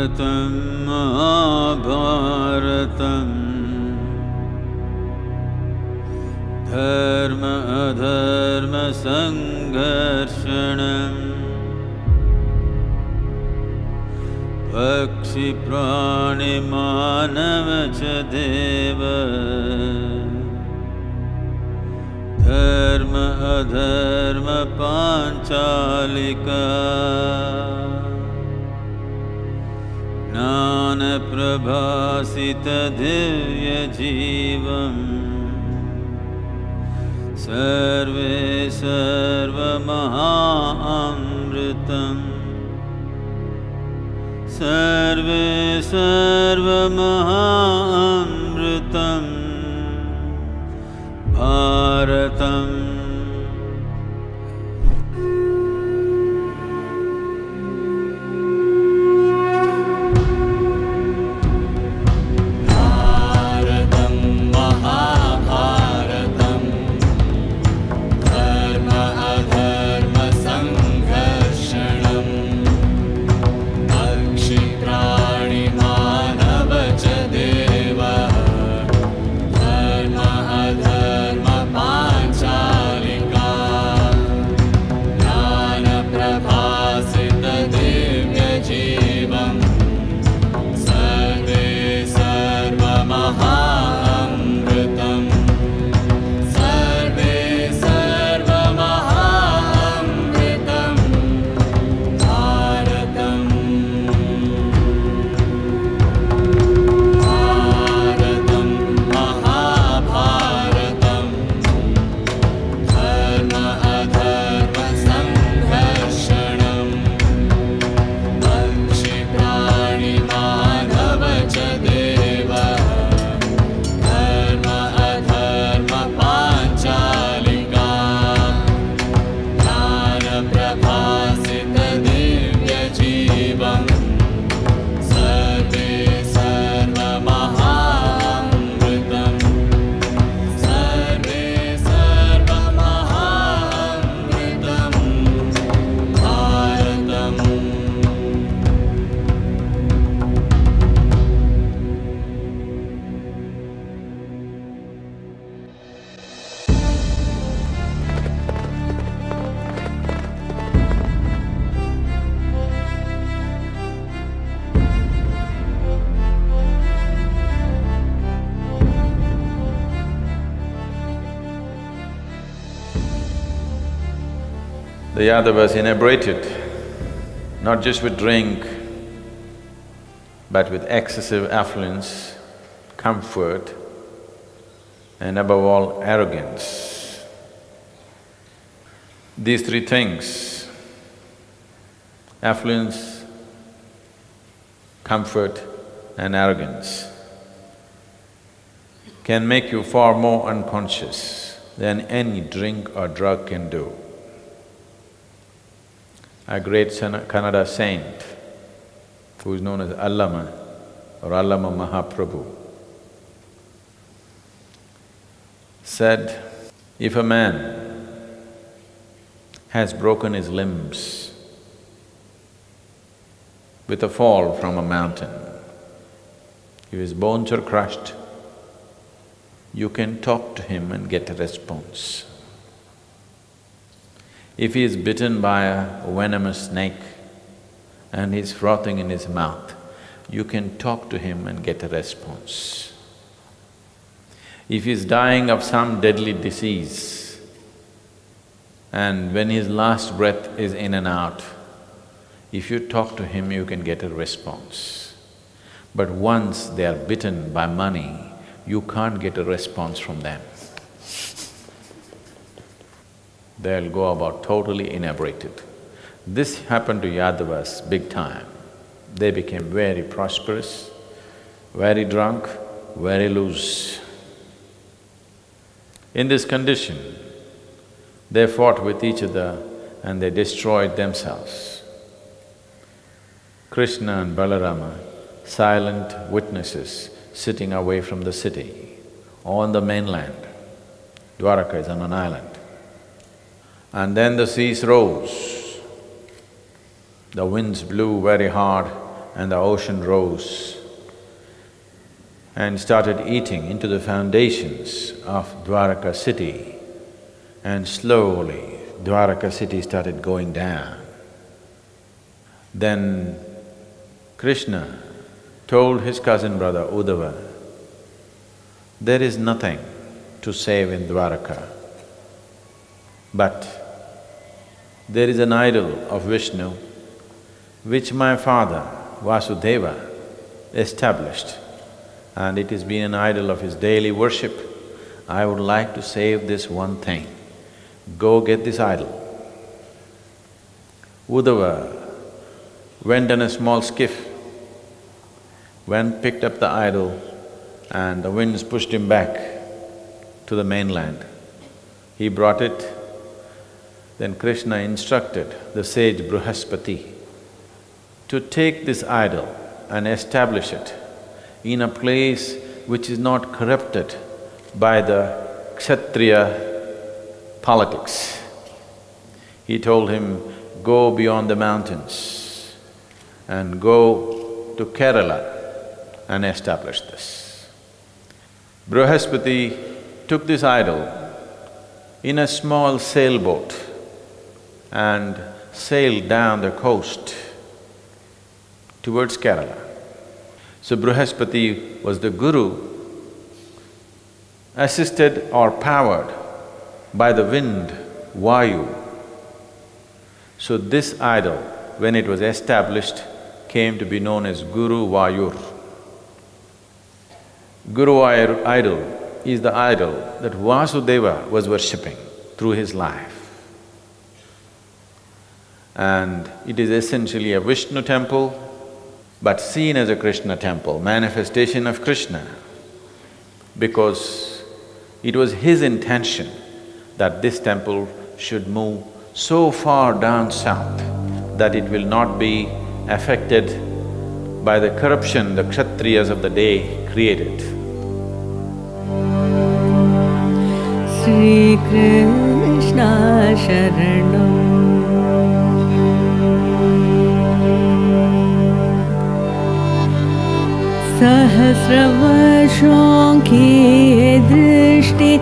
भारतं महाभारतम्। धर्म अधर्मसङ्घर्षणम् पक्षिप्राणिमानव च देव। धर्म अधर्म न सर्वे सर्वमहामृतम् सर्वे सर्वमहाम् The Yadavas inebriated, not just with drink, but with excessive affluence, comfort, and above all, arrogance. These three things, affluence, comfort, and arrogance, can make you far more unconscious than any drink or drug can do. A great Kannada saint, who is known as Allama or Allama Mahaprabhu, said, if a man has broken his limbs with a fall from a mountain, if his bones are crushed, you can talk to him and get a response. If he is bitten by a venomous snake and he's frothing in his mouth, you can talk to him and get a response. If he's dying of some deadly disease and when his last breath is in and out, if you talk to him, you can get a response. But once they are bitten by money, you can't get a response from them. They'll go about totally inebriated. This happened to Yadavas big time. They became very prosperous, very drunk, very loose. In this condition, they fought with each other and they destroyed themselves. Krishna and Balarama, silent witnesses sitting away from the city, on the mainland. Dwaraka is on an island. And then the seas rose. The winds blew very hard and the ocean rose and started eating into the foundations of Dwaraka city and slowly Dwaraka city started going down. Then Krishna told his cousin brother Uddhava, there is nothing to save in Dwaraka, but there is an idol of Vishnu which my father Vasudeva established and it has been an idol of his daily worship. I would like to save this one thing. Go get this idol. Uddhava went in a small skiff, went, picked up the idol, and the winds pushed him back to the mainland. He brought it, then Krishna instructed the sage Brihaspati to take this idol and establish it in a place which is not corrupted by the Kshatriya politics. He told him, go beyond the mountains and go to Kerala and establish this. Brihaspati took this idol in a small sailboat and sailed down the coast towards Kerala. So Brihaspati was the guru, assisted or powered by the wind, Vayu. So this idol, when it was established, came to be known as Guru Vayur. Guru Vayur idol is the idol that Vasudeva was worshipping through his life and it is essentially a Vishnu temple, but seen as a Krishna temple, manifestation of Krishna, because it was his intention that this temple should move so far down south that it will not be affected by the corruption the Kshatriyas of the day created. Sri Krishna Sharanam सहस्रवर्षों की ये दृष्टि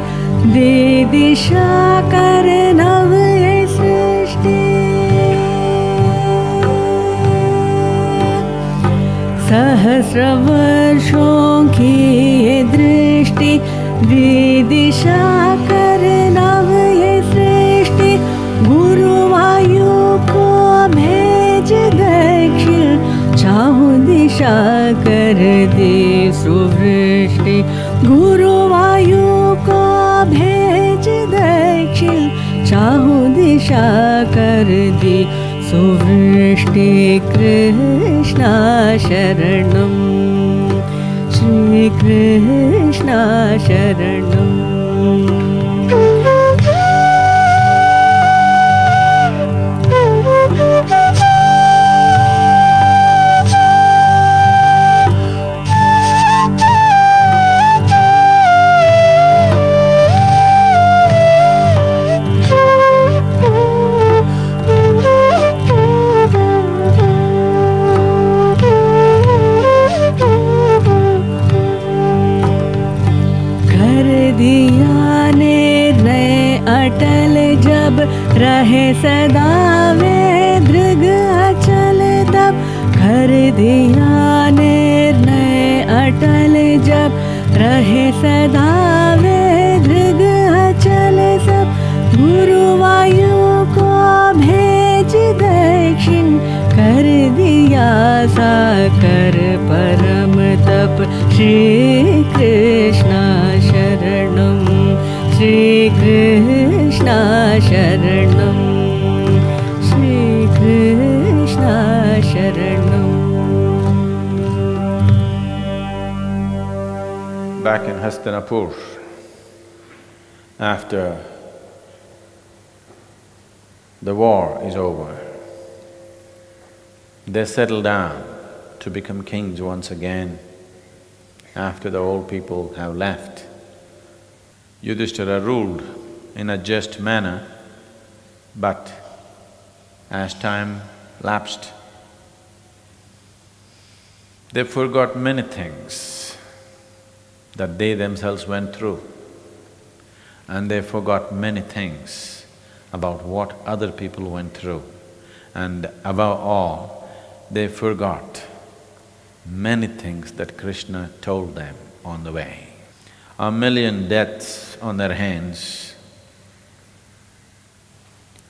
दे दिशा कर नव ये सृष्टि सहस्रवर्षों की ये दृष्टि दिशा कर नव ये सृष्टि गुरुवायु दे सुवृष्टि। गुरुवायु को भेज दक्षिण चाहूँ दिशा कर दे सुवृष्टि कृष्णा शरणम् श्रीकृष्णा शरणम् रहे सदा वे दृग अचल तब कर दिया निर्णय अटल जब रहे सदा वे दृग अचल सब गुरुवायु को भेज दक्षिण कर दिया साकर परम तप। श्री कृष्ण शरणम श्री कृष्णा शरणम श्री कृष्णा शरणम Back in Hastinapur, after the war is over, they settle down to become kings once again after the old people have left. Yudhishthira ruled in a just manner, but as time lapsed, They forgot many things that they themselves went through. And they forgot many things about what other people went through. And above all, they forgot many things that Krishna told them on the way. A million deaths on their hands,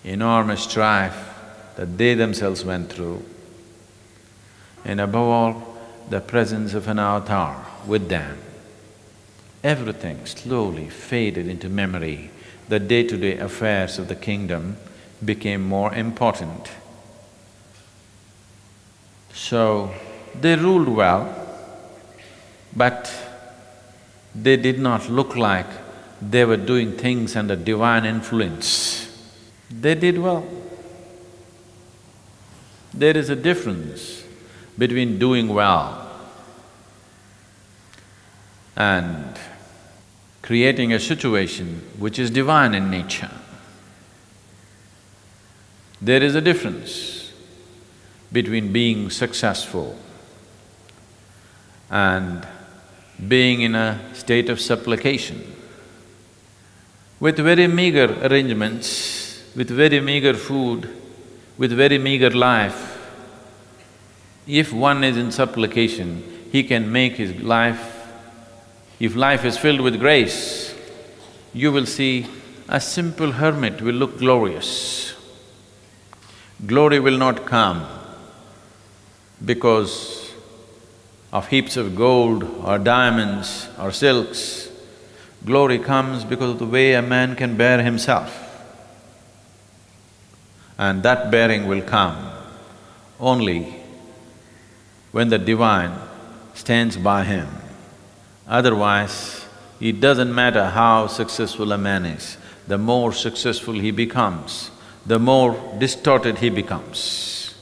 enormous strife that they themselves went through, and above all, the presence of an avatar with them. Everything slowly faded into memory. The day-to-day affairs of the kingdom became more important. So, they ruled well, but they did not look like they were doing things under divine influence. They did well. There is a difference between doing well and creating a situation which is divine in nature. There is a difference between being successful and being in a state of supplication. With very meager arrangements, with very meager food, with very meager life, if one is in supplication, he can make his life if life is filled with grace, you will see a simple hermit will look glorious. Glory will not come because of heaps of gold or diamonds or silks. Glory comes because of the way a man can bear himself. And that bearing will come only when the divine stands by him. Otherwise, it doesn't matter how successful a man is, the more successful he becomes, the more distorted he becomes.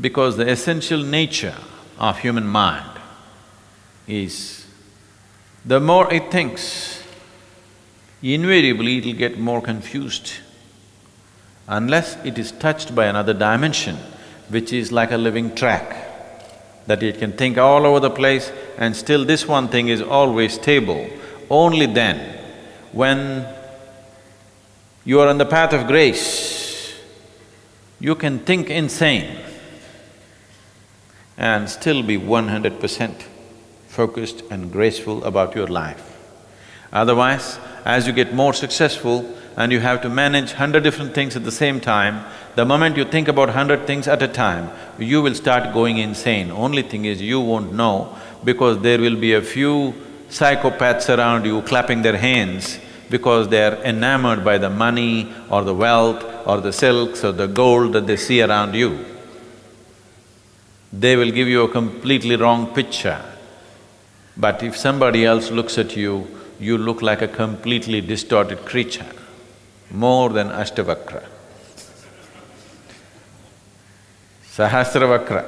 Because the essential nature of human mind is the more it thinks, invariably it'll get more confused. Unless it is touched by another dimension, which is like a living track, that it can think all over the place and still this one thing is always stable. Only then, when you are on the path of grace, you can think insane and still be one hundred percent focused and graceful about your life. Otherwise, as you get more successful and you have to manage hundred different things at the same time, the moment you think about hundred things at a time, you will start going insane. Only thing is, you won't know because there will be a few psychopaths around you clapping their hands because they are enamored by the money or the wealth or the silks or the gold that they see around you. They will give you a completely wrong picture. But if somebody else looks at you, you look like a completely distorted creature, more than Ashtavakra. Sahasravakra,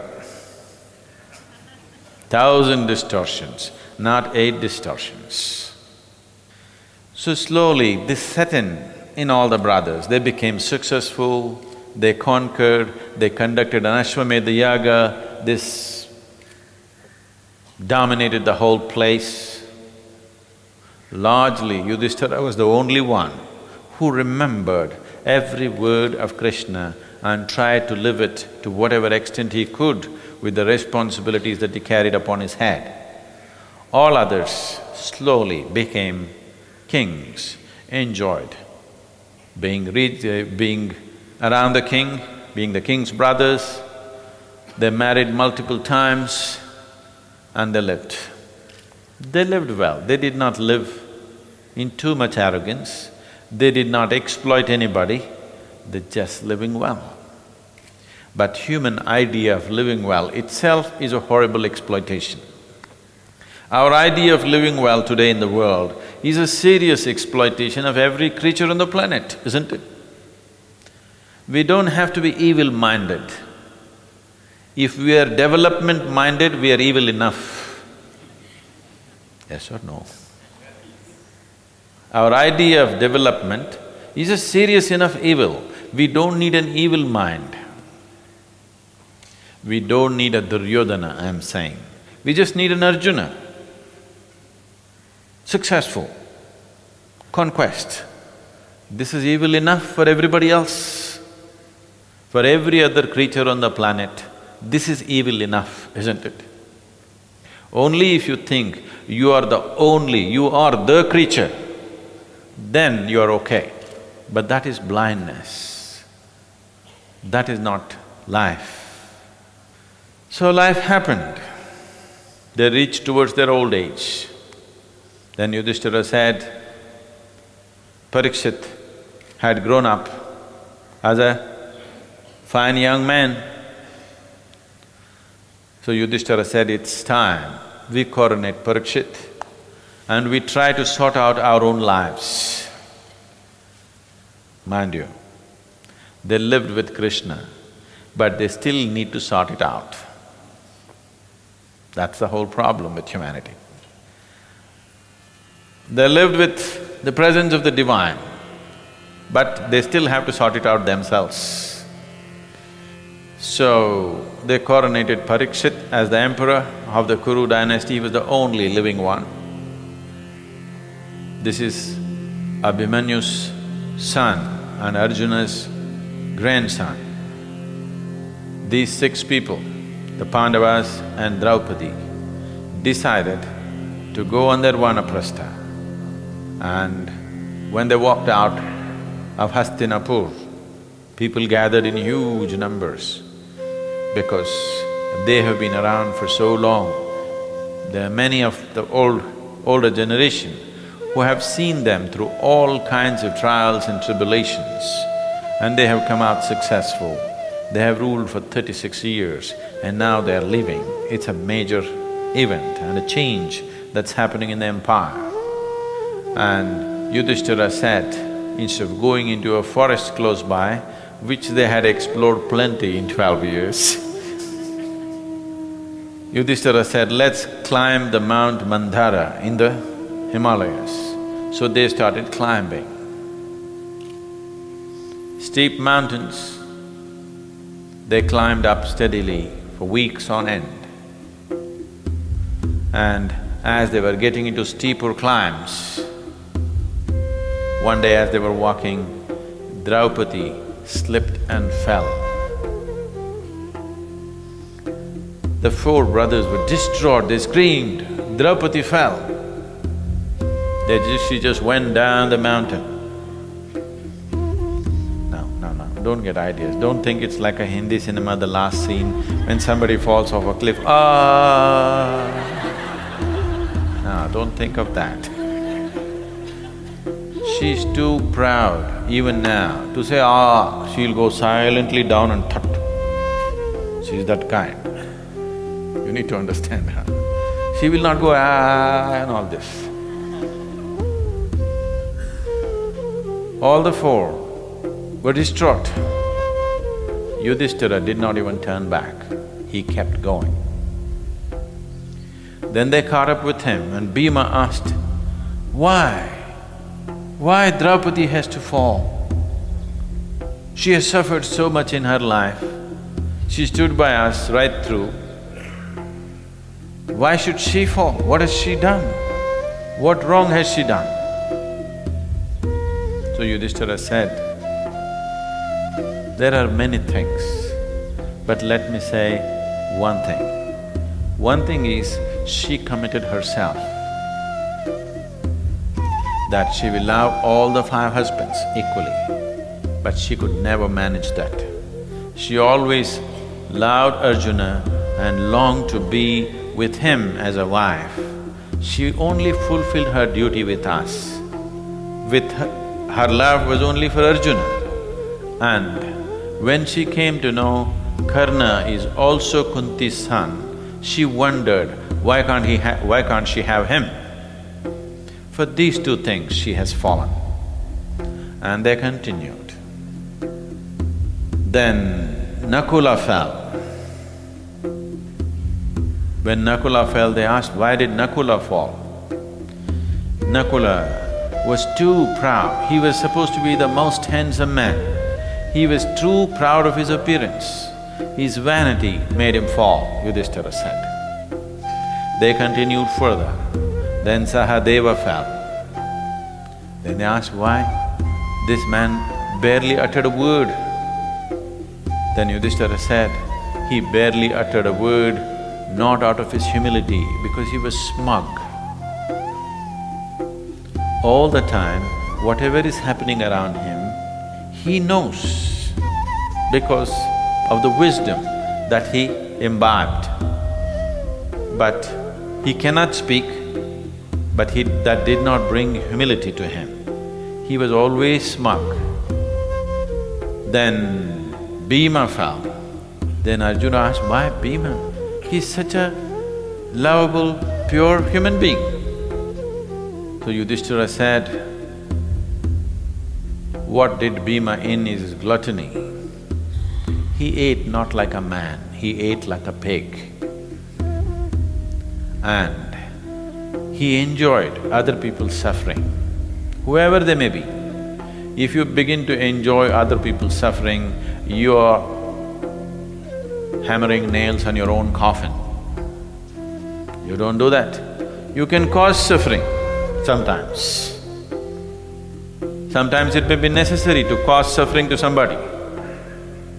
thousand distortions, not eight distortions. So slowly this set in in all the brothers, they became successful, they conquered, they conducted an Ashwamedha yaga, this dominated the whole place. Largely, Yudhishthira was the only one who remembered every word of Krishna and tried to live it to whatever extent he could with the responsibilities that he carried upon his head. All others slowly became kings, enjoyed being uh, being around the king, being the king's brothers. They married multiple times and they lived. They lived well, they did not live in too much arrogance, they did not exploit anybody, they're just living well. But human idea of living well itself is a horrible exploitation. Our idea of living well today in the world is a serious exploitation of every creature on the planet, isn't it? We don't have to be evil-minded. If we are development-minded, we are evil enough. Yes or no? Our idea of development is a serious enough evil. We don't need an evil mind. We don't need a Duryodhana, I am saying. We just need an Arjuna. Successful. Conquest. This is evil enough for everybody else. For every other creature on the planet, this is evil enough, isn't it? Only if you think you are the only, you are the creature, then you are okay. But that is blindness. That is not life. So life happened. They reached towards their old age. Then Yudhishthira said, Parikshit had grown up as a fine young man. So Yudhishthira said, it's time we coronate Parikshit and we try to sort out our own lives. Mind you, they lived with Krishna, but they still need to sort it out. That's the whole problem with humanity. They lived with the presence of the divine, but they still have to sort it out themselves. So, they coronated Parikshit as the emperor of the Kuru dynasty, he was the only living one. This is Abhimanyu's son and Arjuna's grandson. These six people, the Pandavas and Draupadi, decided to go on their vanaprastha. And when they walked out of Hastinapur, people gathered in huge numbers because they have been around for so long. There are many of the old… older generation who have seen them through all kinds of trials and tribulations and they have come out successful. They have ruled for thirty-six years and now they are leaving. It's a major event and a change that's happening in the empire. And Yudhishthira said, instead of going into a forest close by, which they had explored plenty in twelve years, Yudhishthira said, let's climb the Mount Mandara in the Himalayas. So they started climbing. Steep mountains, they climbed up steadily for weeks on end. And as they were getting into steeper climbs, one day as they were walking, Draupadi slipped and fell. The four brothers were distraught, they screamed, Draupadi fell. They just… she just went down the mountain. No, no, no, don't get ideas. Don't think it's like a Hindi cinema, the last scene, when somebody falls off a cliff, ah. No, don't think of that. She's too proud even now to say, ah, she'll go silently down and thut. She's that kind. You need to understand her. She will not go ah and all this. All the four were distraught. Yudhishthira did not even turn back, he kept going. Then they caught up with him and Bhima asked, why? Why Draupadi has to fall? She has suffered so much in her life. She stood by us right through. Why should she fall? What has she done? What wrong has she done? So Yudhishthira said, there are many things, but let me say one thing. One thing is, she committed herself that she will love all the five husbands equally, but she could never manage that. She always loved Arjuna and longed to be with him as a wife. She only fulfilled her duty with us. With her, her love was only for Arjuna. And when she came to know Karna is also Kunti's son, she wondered, why can't he why can't she have him? For these two things she has fallen. And they continued. Then Nakula fell. When Nakula fell, they asked, why did Nakula fall? Nakula was too proud. He was supposed to be the most handsome man. He was too proud of his appearance. His vanity made him fall, Yudhishthira said. They continued further. Then Sahadeva fell. Then they asked why? This man barely uttered a word. Then Yudhishthira said, he barely uttered a word, not out of his humility, because he was smug. All the time, whatever is happening around him, he knows because of the wisdom that he imbibed. But he cannot speak, but he… that did not bring humility to him. He was always smug. Then Bhima fell. Then Arjuna asked, why Bhima? He's such a lovable, pure human being. So Yudhishthira said, what did Bhima in is gluttony. He ate not like a man, he ate like a pig. And he enjoyed other people's suffering, whoever they may be. If you begin to enjoy other people's suffering, you are hammering nails on your own coffin. You don't do that. You can cause suffering sometimes. Sometimes it may be necessary to cause suffering to somebody.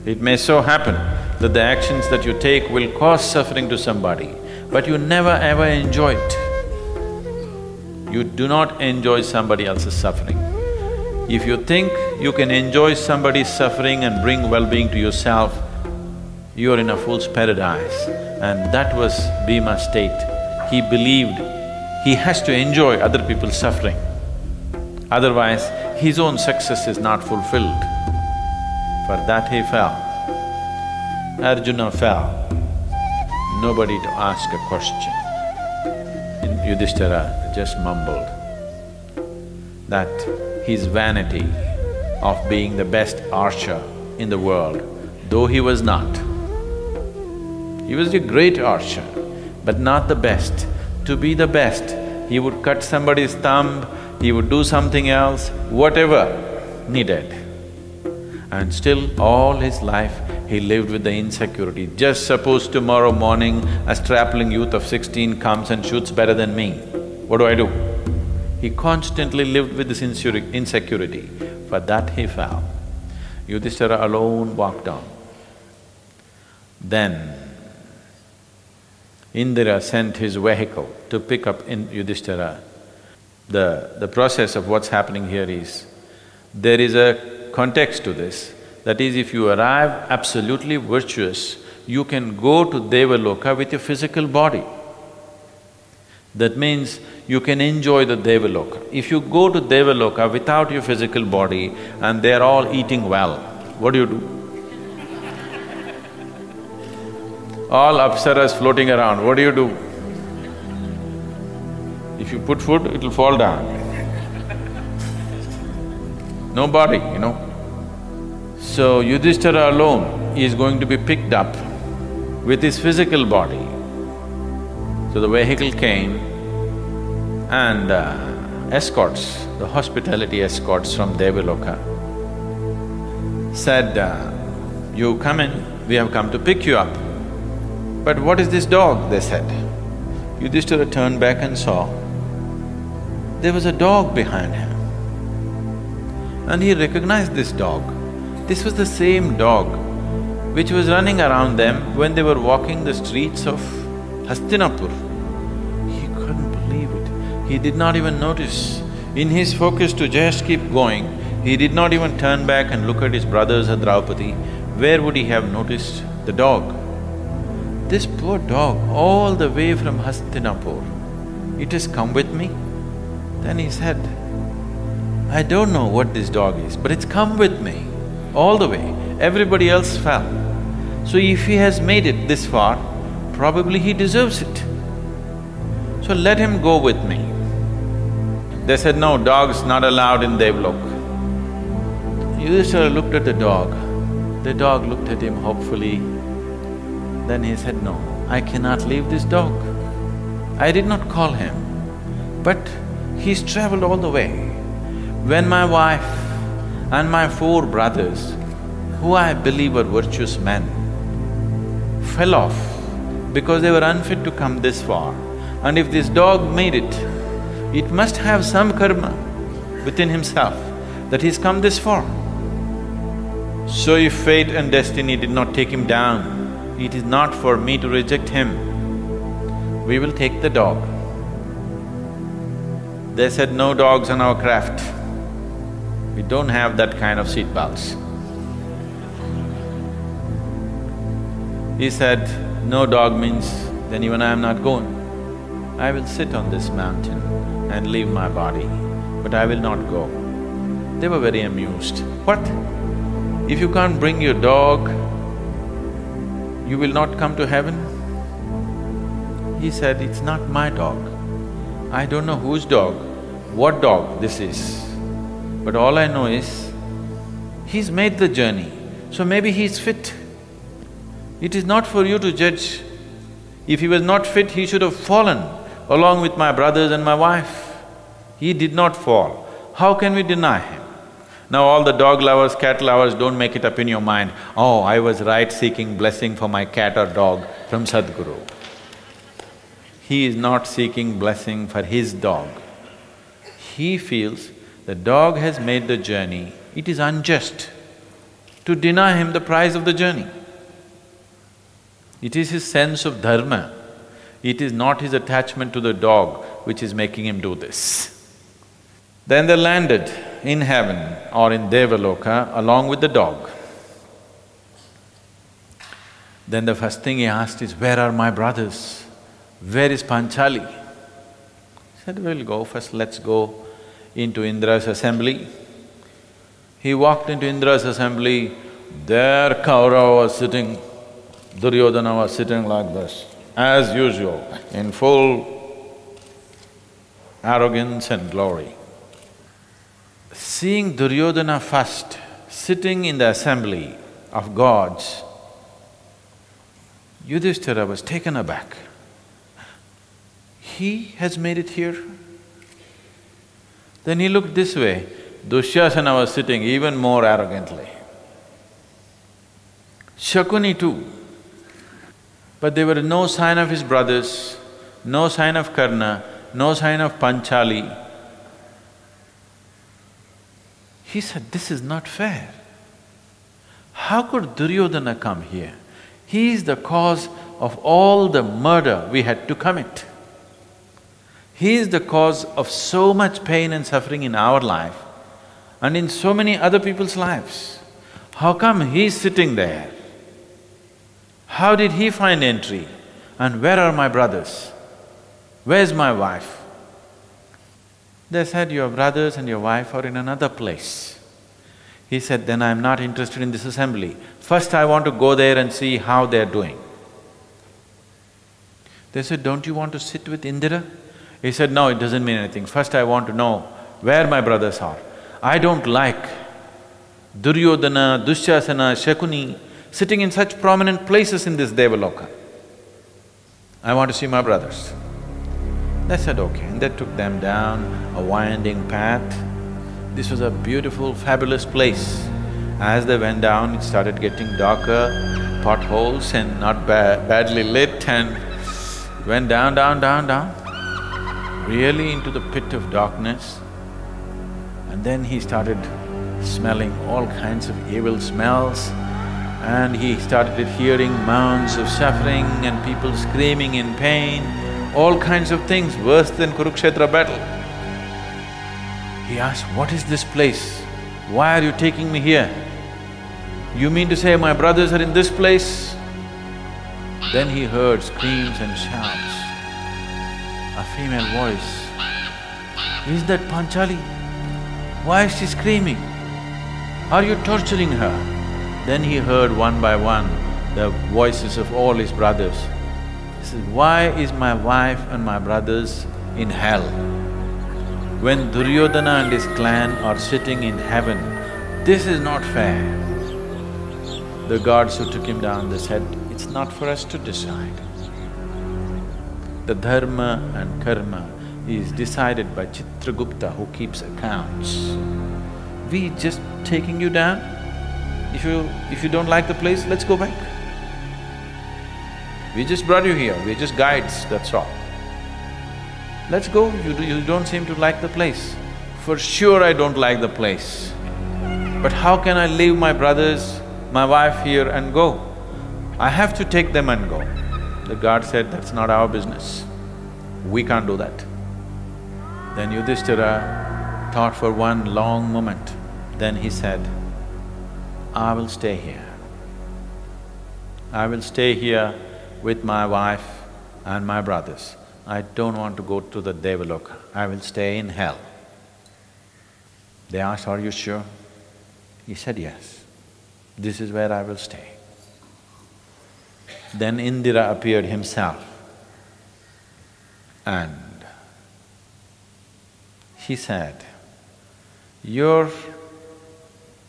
It may so happen that the actions that you take will cause suffering to somebody, but you never ever enjoy it. You do not enjoy somebody else's suffering. If you think you can enjoy somebody's suffering and bring well-being to yourself, you are in a fool's paradise. And that was Bhima's state. He believed he has to enjoy other people's suffering. Otherwise, his own success is not fulfilled. For that he fell. Arjuna fell. Nobody to ask a question. And Yudhishthira just mumbled that his vanity of being the best archer in the world, though he was not, he was a great archer, but not the best. To be the best, he would cut somebody's thumb, he would do something else, whatever needed. And still, all his life, he lived with the insecurity. Just suppose tomorrow morning a strapling youth of sixteen comes and shoots better than me, what do I do? He constantly lived with this insecurity. For that he fell. Yudhishthira alone walked on. Then Indra sent his vehicle to pick up in Yudhishthira. The… the process of what's happening here is, there is a context to this, that is if you arrive absolutely virtuous, you can go to Devaloka with your physical body. That means you can enjoy the Devaloka. If you go to Devaloka without your physical body and they're all eating well, what do you do? All apsaras floating around, what do you do? If you put food, it'll fall down. No body, you know. So Yudhishthira alone is going to be picked up with his physical body. So the vehicle came and uh, escorts, the hospitality escorts from Devaloka said, uh, you come in, we have come to pick you up. But what is this dog? they said. Yudhishthira turned back and saw there was a dog behind him. And he recognized this dog. This was the same dog which was running around them when they were walking the streets of Hastinapur. He couldn't believe it. He did not even notice. In his focus to just keep going, he did not even turn back and look at his brothers at Draupadi. Where would he have noticed the dog? This poor dog, all the way from Hastinapur, it has come with me. Then he said, I don't know what this dog is, but it's come with me all the way. Everybody else fell. So if he has made it this far, probably he deserves it. So let him go with me. They said, no, dog's not allowed in Devlok. Yudhishthira looked at the dog. The dog looked at him hopefully. Then he said, no, I cannot leave this dog. I did not call him, but he's traveled all the way. When my wife and my four brothers, who I believe are virtuous men, fell off because they were unfit to come this far. And if this dog made it, it must have some karma within himself that he's come this far. So if fate and destiny did not take him down, it is not for me to reject him. We will take the dog. They said, no dogs on our craft. We don't have that kind of seat belts. He said, no dog means then even I am not going. I will sit on this mountain and leave my body, but I will not go. They were very amused. What? If you can't bring your dog, you will not come to heaven? He said, it's not my dog. I don't know whose dog, what dog this is. But all I know is, he's made the journey, so maybe he's fit. It is not for you to judge. If he was not fit, he should have fallen along with my brothers and my wife. He did not fall. How can we deny him? Now all the dog lovers, cat lovers, don't make it up in your mind, oh, I was right seeking blessing for my cat or dog from Sadhguru. He is not seeking blessing for his dog. He feels the dog has made the journey, it is unjust to deny him the prize of the journey. It is his sense of dharma, it is not his attachment to the dog which is making him do this. Then they landed in heaven or in Devaloka along with the dog. Then the first thing he asked is, where are my brothers? Where is Panchali? He said, we'll go first, let's go into Indra's assembly. He walked into Indra's assembly, there Kaurava was sitting, Duryodhana was sitting like this, as usual, in full arrogance and glory. Seeing Duryodhana first sitting in the assembly of gods, Yudhishthira was taken aback. He has made it here? Then he looked this way, Dushyasana was sitting even more arrogantly. Shakuni too. But there were no sign of his brothers, no sign of Karna, no sign of Panchali. He said, this is not fair. How could Duryodhana come here? He is the cause of all the murder we had to commit. He is the cause of so much pain and suffering in our life and in so many other people's lives. How come he's sitting there? How did he find entry? And where are my brothers? Where's my wife? They said, your brothers and your wife are in another place. He said, then I'm not interested in this assembly. First I want to go there and see how they're doing. They said, don't you want to sit with Indra? He said, no, it doesn't mean anything. First I want to know where my brothers are. I don't like Duryodhana, Dushyasana, Shakuni sitting in such prominent places in this Devaloka. I want to see my brothers. They said, okay, and they took them down a winding path. This was a beautiful, fabulous place. As they went down, it started getting darker, potholes and not ba badly lit and went down, down, down, down, really into the pit of darkness. And then he started smelling all kinds of evil smells and he started hearing moans of suffering and people screaming in pain all kinds of things worse than Kurukshetra battle. He asked, what is this place? Why are you taking me here? You mean to say my brothers are in this place? Then he heard screams and shouts. A female voice, is that Panchali? Why is she screaming? Are you torturing her? Then he heard one by one the voices of all his brothers says, why is my wife and my brothers in hell? When Duryodhana and his clan are sitting in heaven, this is not fair. The gods who took him down, they said, it's not for us to decide. The dharma and karma is decided by Chitragupta who keeps accounts. We just taking you down, if you… if you don't like the place, let's go back. We just brought you here, we're just guides, that's all. Let's go, you, do, you don't seem to like the place. For sure I don't like the place. But how can I leave my brothers, my wife here and go? I have to take them and go. The guard said, that's not our business. We can't do that. Then Yudhishthira thought for one long moment. Then he said, I will stay here. I will stay here with my wife and my brothers. I don't want to go to the Devaloka, I will stay in hell. They asked, are you sure? He said, yes, this is where I will stay. Then Indra appeared himself and he said, your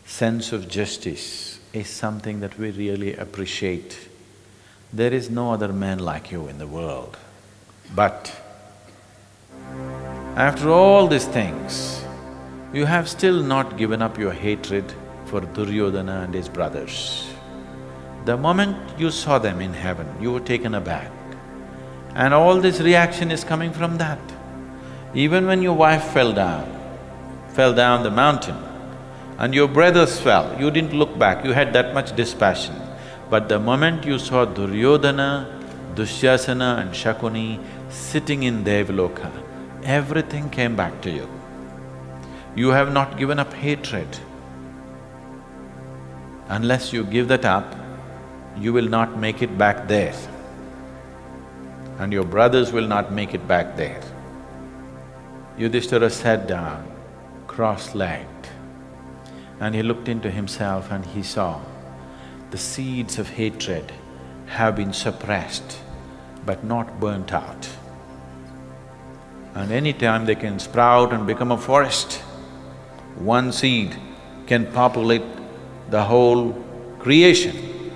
sense of justice is something that we really appreciate. There is no other man like you in the world. But after all these things, you have still not given up your hatred for Duryodhana and his brothers. The moment you saw them in heaven, you were taken aback. And all this reaction is coming from that. Even when your wife fell down, fell down the mountain, and your brothers fell, you didn't look back, you had that much dispassion. But the moment you saw Duryodhana, Dushasana and Shakuni sitting in Devaloka, everything came back to you. You have not given up hatred. Unless you give that up, you will not make it back there. And your brothers will not make it back there. Yudhishthira sat down, cross-legged, and he looked into himself and he saw the seeds of hatred have been suppressed but not burnt out. And any time they can sprout and become a forest, one seed can populate the whole creation.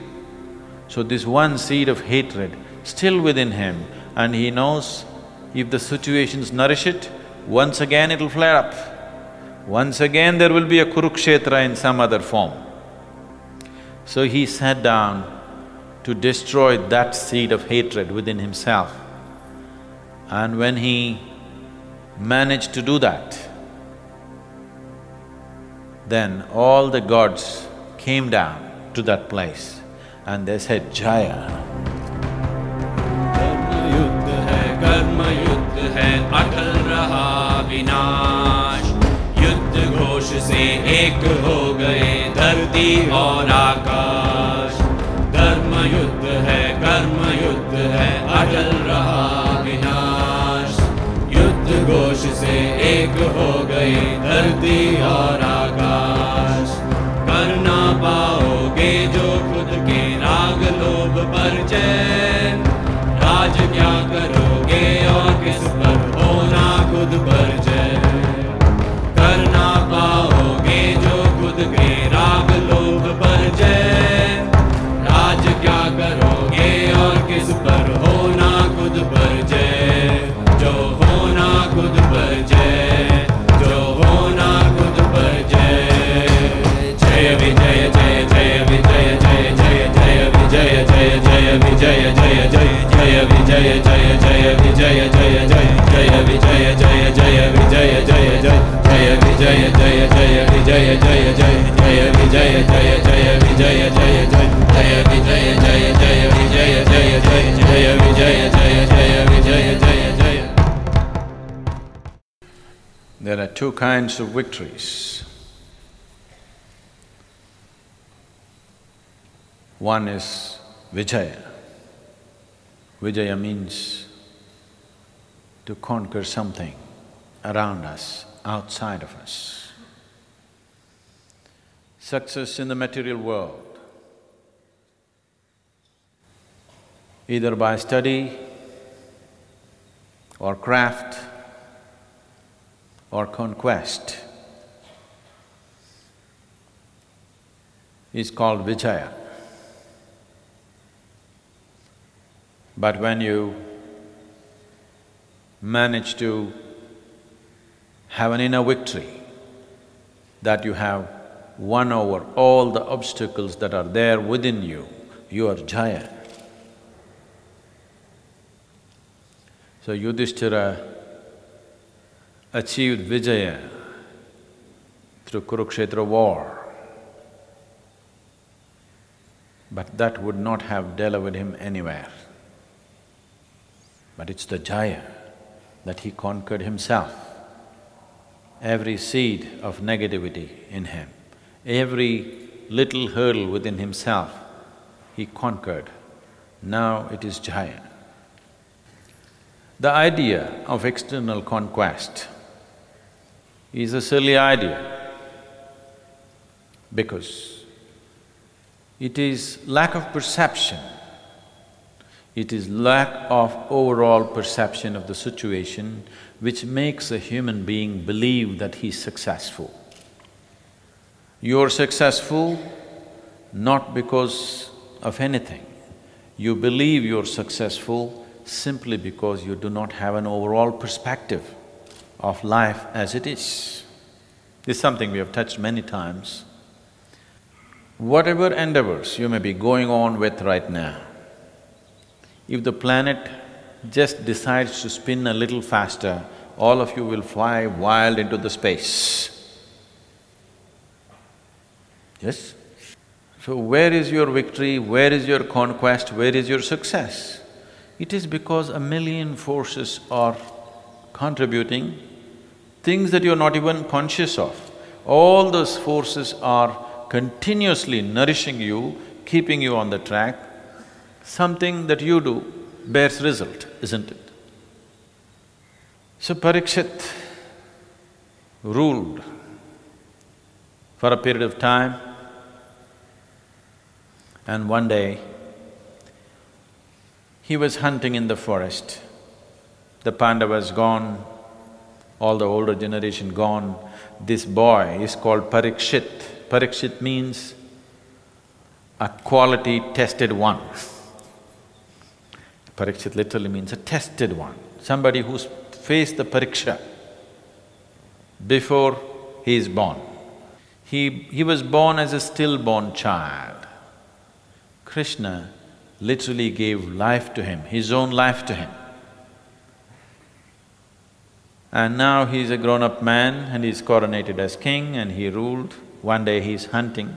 So this one seed of hatred still within him and he knows if the situations nourish it, once again it'll flare up. Once again there will be a Kurukshetra in some other form. So he sat down to destroy that seed of hatred within himself. And when he managed to do that, then all the gods came down to that place and they said, Jaya. कर्म युद्ध है कर्म युद्ध है अटल रहा विनाश युद्ध घोष से एक हो गए धरती और एक हो गए धरती और आकाश। कर ना पाओगे जो खुद के राग लोभ पर चैन। राज क्या करोगे और किस पर? होना खुद पर There are two kinds of victories. One is Vijaya Vijaya means to conquer something around us, outside of us. Success in the material world, either by study or craft or conquest is called Vijaya. But when you manage to have an inner victory, that you have won over all the obstacles that are there within you, you are Jaya. So Yudhishthira achieved Vijaya through Kurukshetra war. But that would not have delivered him anywhere. But it's the Jaya that he conquered himself. Every seed of negativity in him, every little hurdle within himself, he conquered. Now it is Jaya. The idea of external conquest is a silly idea because it is lack of perception, it is lack of overall perception of the situation which makes a human being believe that he's successful. You're successful not because of anything. You believe you're successful simply because you do not have an overall perspective of life as it is. This is something we have touched many times. Whatever endeavors you may be going on with right now, if the planet just decides to spin a little faster, all of you will fly wild into the space. Yes? So where is your victory, where is your conquest, where is your success? It is because a million forces are contributing, things that you're not even conscious of. All those forces are continuously nourishing you, keeping you on the track. Something that you do bears result, isn't it? So Parikshit ruled for a period of time and one day, he was hunting in the forest. The Pandavas gone, all the older generation gone. This boy is called Parikshit. Parikshit means a quality tested one. Parikshit literally means a tested one, somebody who's faced the pariksha before he is born. He… he was born as a stillborn child. Krishna literally gave life to him, his own life to him. And now he's a grown-up man and he's coronated as king and he ruled. One day he's hunting.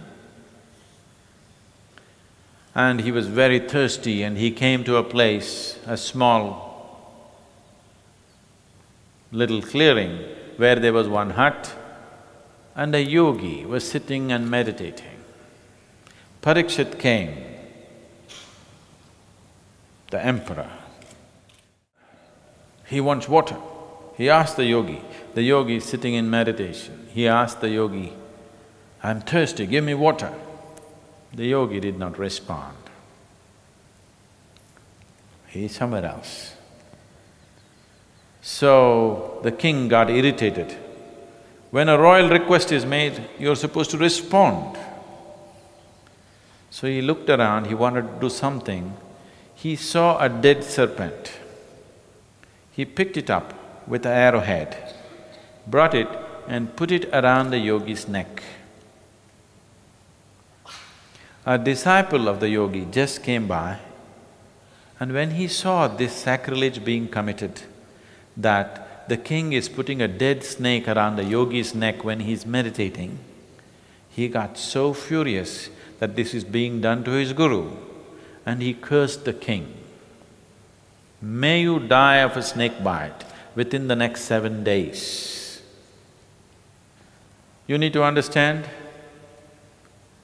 And he was very thirsty and he came to a place, a small little clearing where there was one hut and a yogi was sitting and meditating. Parikshit came the emperor. He wants water. He asked the yogi, the yogi is sitting in meditation, he asked the yogi, I'm thirsty, give me water. The yogi did not respond. He's somewhere else. So the king got irritated. When a royal request is made, you're supposed to respond. So he looked around, he wanted to do something, he saw a dead serpent. He picked it up with an arrowhead, brought it and put it around the yogi's neck. A disciple of the yogi just came by and when he saw this sacrilege being committed, that the king is putting a dead snake around the yogi's neck when he's meditating, he got so furious that this is being done to his guru and he cursed the king. May you die of a snake bite within the next seven days. You need to understand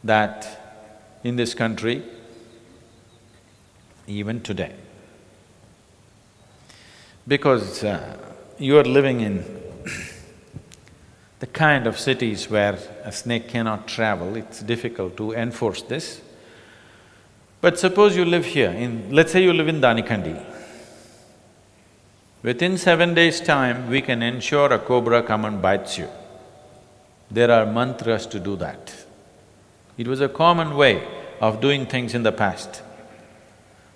that in this country, even today, because uh, you are living in the kind of cities where a snake cannot travel, it's difficult to enforce this. But suppose you live here in… let's say you live in Thanikandi. Within seven days' time, we can ensure a cobra come and bites you. There are mantras to do that. It was a common way of doing things in the past.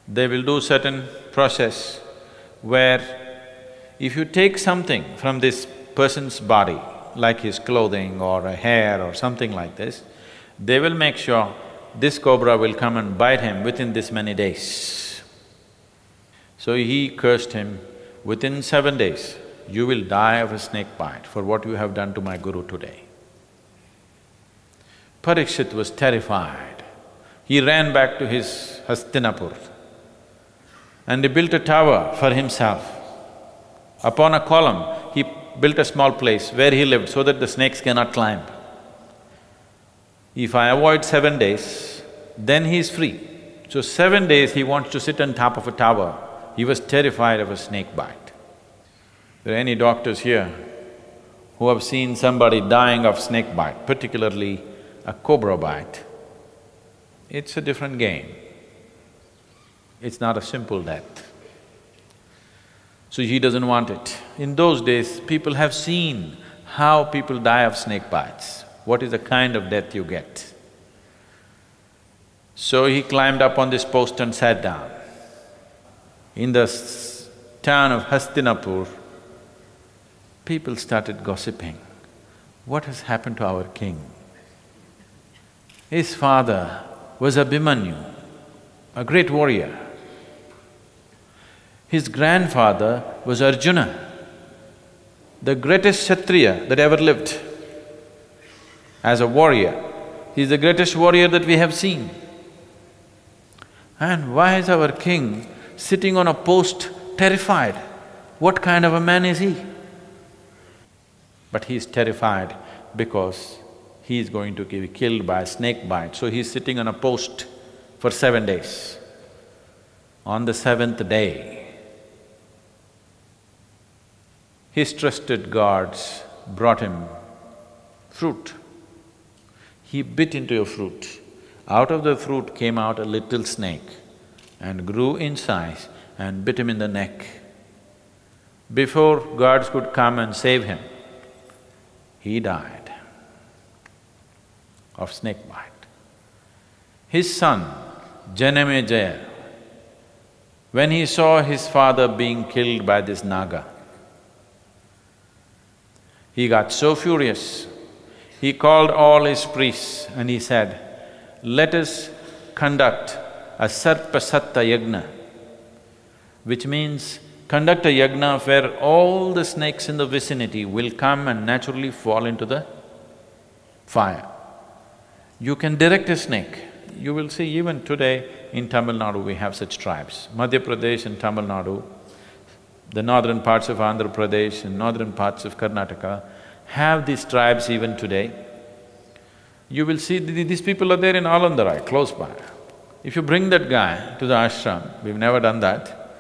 They will do certain process where if you take something from this person's body, like his clothing or a hair or something like this, they will make sure this cobra will come and bite him within this many days. So he cursed him within seven days, you will die of a snake bite for what you have done to my guru today. Parikshit was terrified. He ran back to his Hastinapur and he built a tower for himself. Upon a column, he built a small place where he lived so that the snakes cannot climb. If I avoid seven days, then he is free. So seven days he wants to sit on top of a tower. He was terrified of a snake bite. There are any doctors here who have seen somebody dying of snake bite, particularly a cobra bite? It's a different game. It's not a simple death. So he doesn't want it. In those days, people have seen how people die of snake bites, what is the kind of death you get. So he climbed up on this post and sat down. In the town of Hastinapur, people started gossiping. What has happened to our king? His father was Abhimanyu, a great warrior. His grandfather was Arjuna, the greatest Kshatriya that ever lived. As a warrior, he's the greatest warrior that we have seen. And why is our king sitting on a post terrified? What kind of a man is he? But he is terrified because he is going to be killed by a snake bite, so he's sitting on a post for seven days. On the seventh day, his trusted guards brought him fruit. He bit into a fruit. Out of the fruit came out a little snake and grew in size and bit him in the neck. Before guards could come and save him, he died of snake bite. His son, Janamejaya, when he saw his father being killed by this naga, he got so furious, he called all his priests and he said, let us conduct a sarpasatta yagna, which means conduct a yagna where all the snakes in the vicinity will come and naturally fall into the fire. You can direct a snake. You will see even today in Tamil Nadu we have such tribes. Madhya Pradesh and Tamil Nadu, the northern parts of Andhra Pradesh and northern parts of Karnataka have these tribes even today. You will see these people are there in Alandurai, close by. If you bring that guy to the ashram, we've never done that,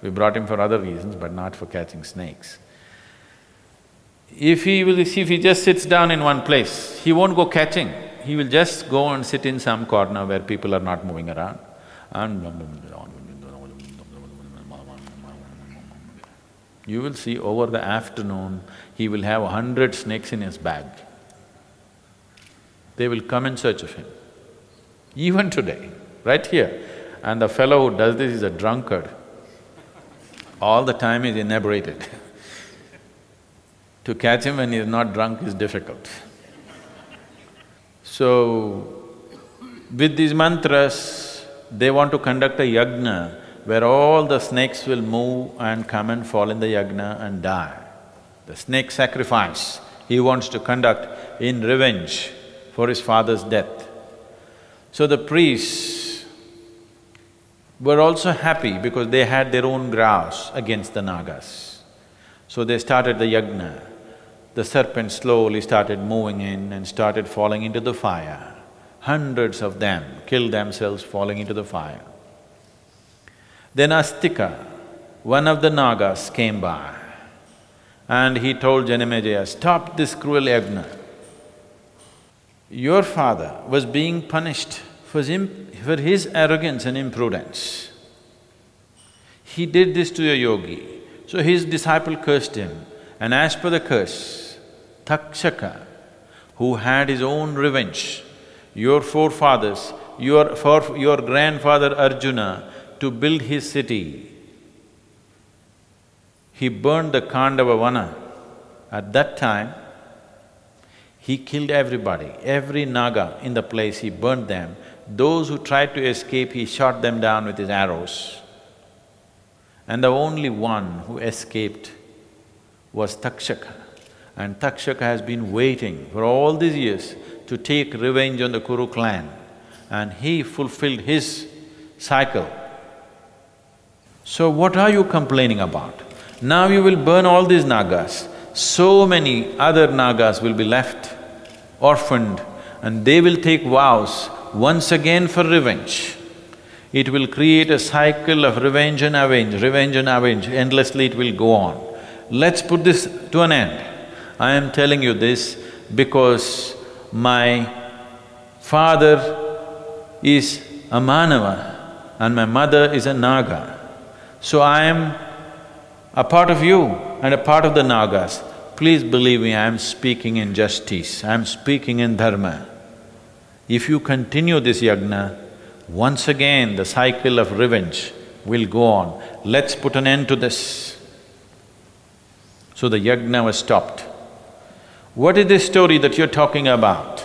we brought him for other reasons but not for catching snakes. If he will… if he just sits down in one place, he won't go catching he will just go and sit in some corner where people are not moving around and you will see over the afternoon, he will have a hundred snakes in his bag. They will come in search of him. Even today, right here. And the fellow who does this is a drunkard. All the time is inebriated. to catch him when he is not drunk is difficult. So, with these mantras, they want to conduct a yagna where all the snakes will move and come and fall in the yagna and die. The snake sacrifice he wants to conduct in revenge for his father's death. So the priests were also happy because they had their own grouse against the Nagas. So they started the yagna the serpent slowly started moving in and started falling into the fire. Hundreds of them killed themselves falling into the fire. Then Astika, one of the Nagas came by and he told Janamejaya, stop this cruel yagna. Your father was being punished for for his arrogance and imprudence. He did this to a yogi, so his disciple cursed him and as per the curse, Takshaka, who had his own revenge, your forefathers, your… for your grandfather Arjuna to build his city, he burned the Khandava Vana. At that time, he killed everybody, every Naga in the place, he burned them. Those who tried to escape, he shot them down with his arrows. and the only one who escaped was Takshaka. And Takshaka has been waiting for all these years to take revenge on the Kuru clan and he fulfilled his cycle. So what are you complaining about? Now you will burn all these Nagas, so many other Nagas will be left orphaned and they will take vows once again for revenge. It will create a cycle of revenge and avenge, revenge and avenge, endlessly it will go on. Let's put this to an end. I am telling you this because my father is a Manava and my mother is a Naga. So I am a part of you and a part of the Nagas. Please believe me, I am speaking in justice, I am speaking in dharma. If you continue this yajna, once again the cycle of revenge will go on. Let's put an end to this. So the yajna was stopped. What is this story that you're talking about?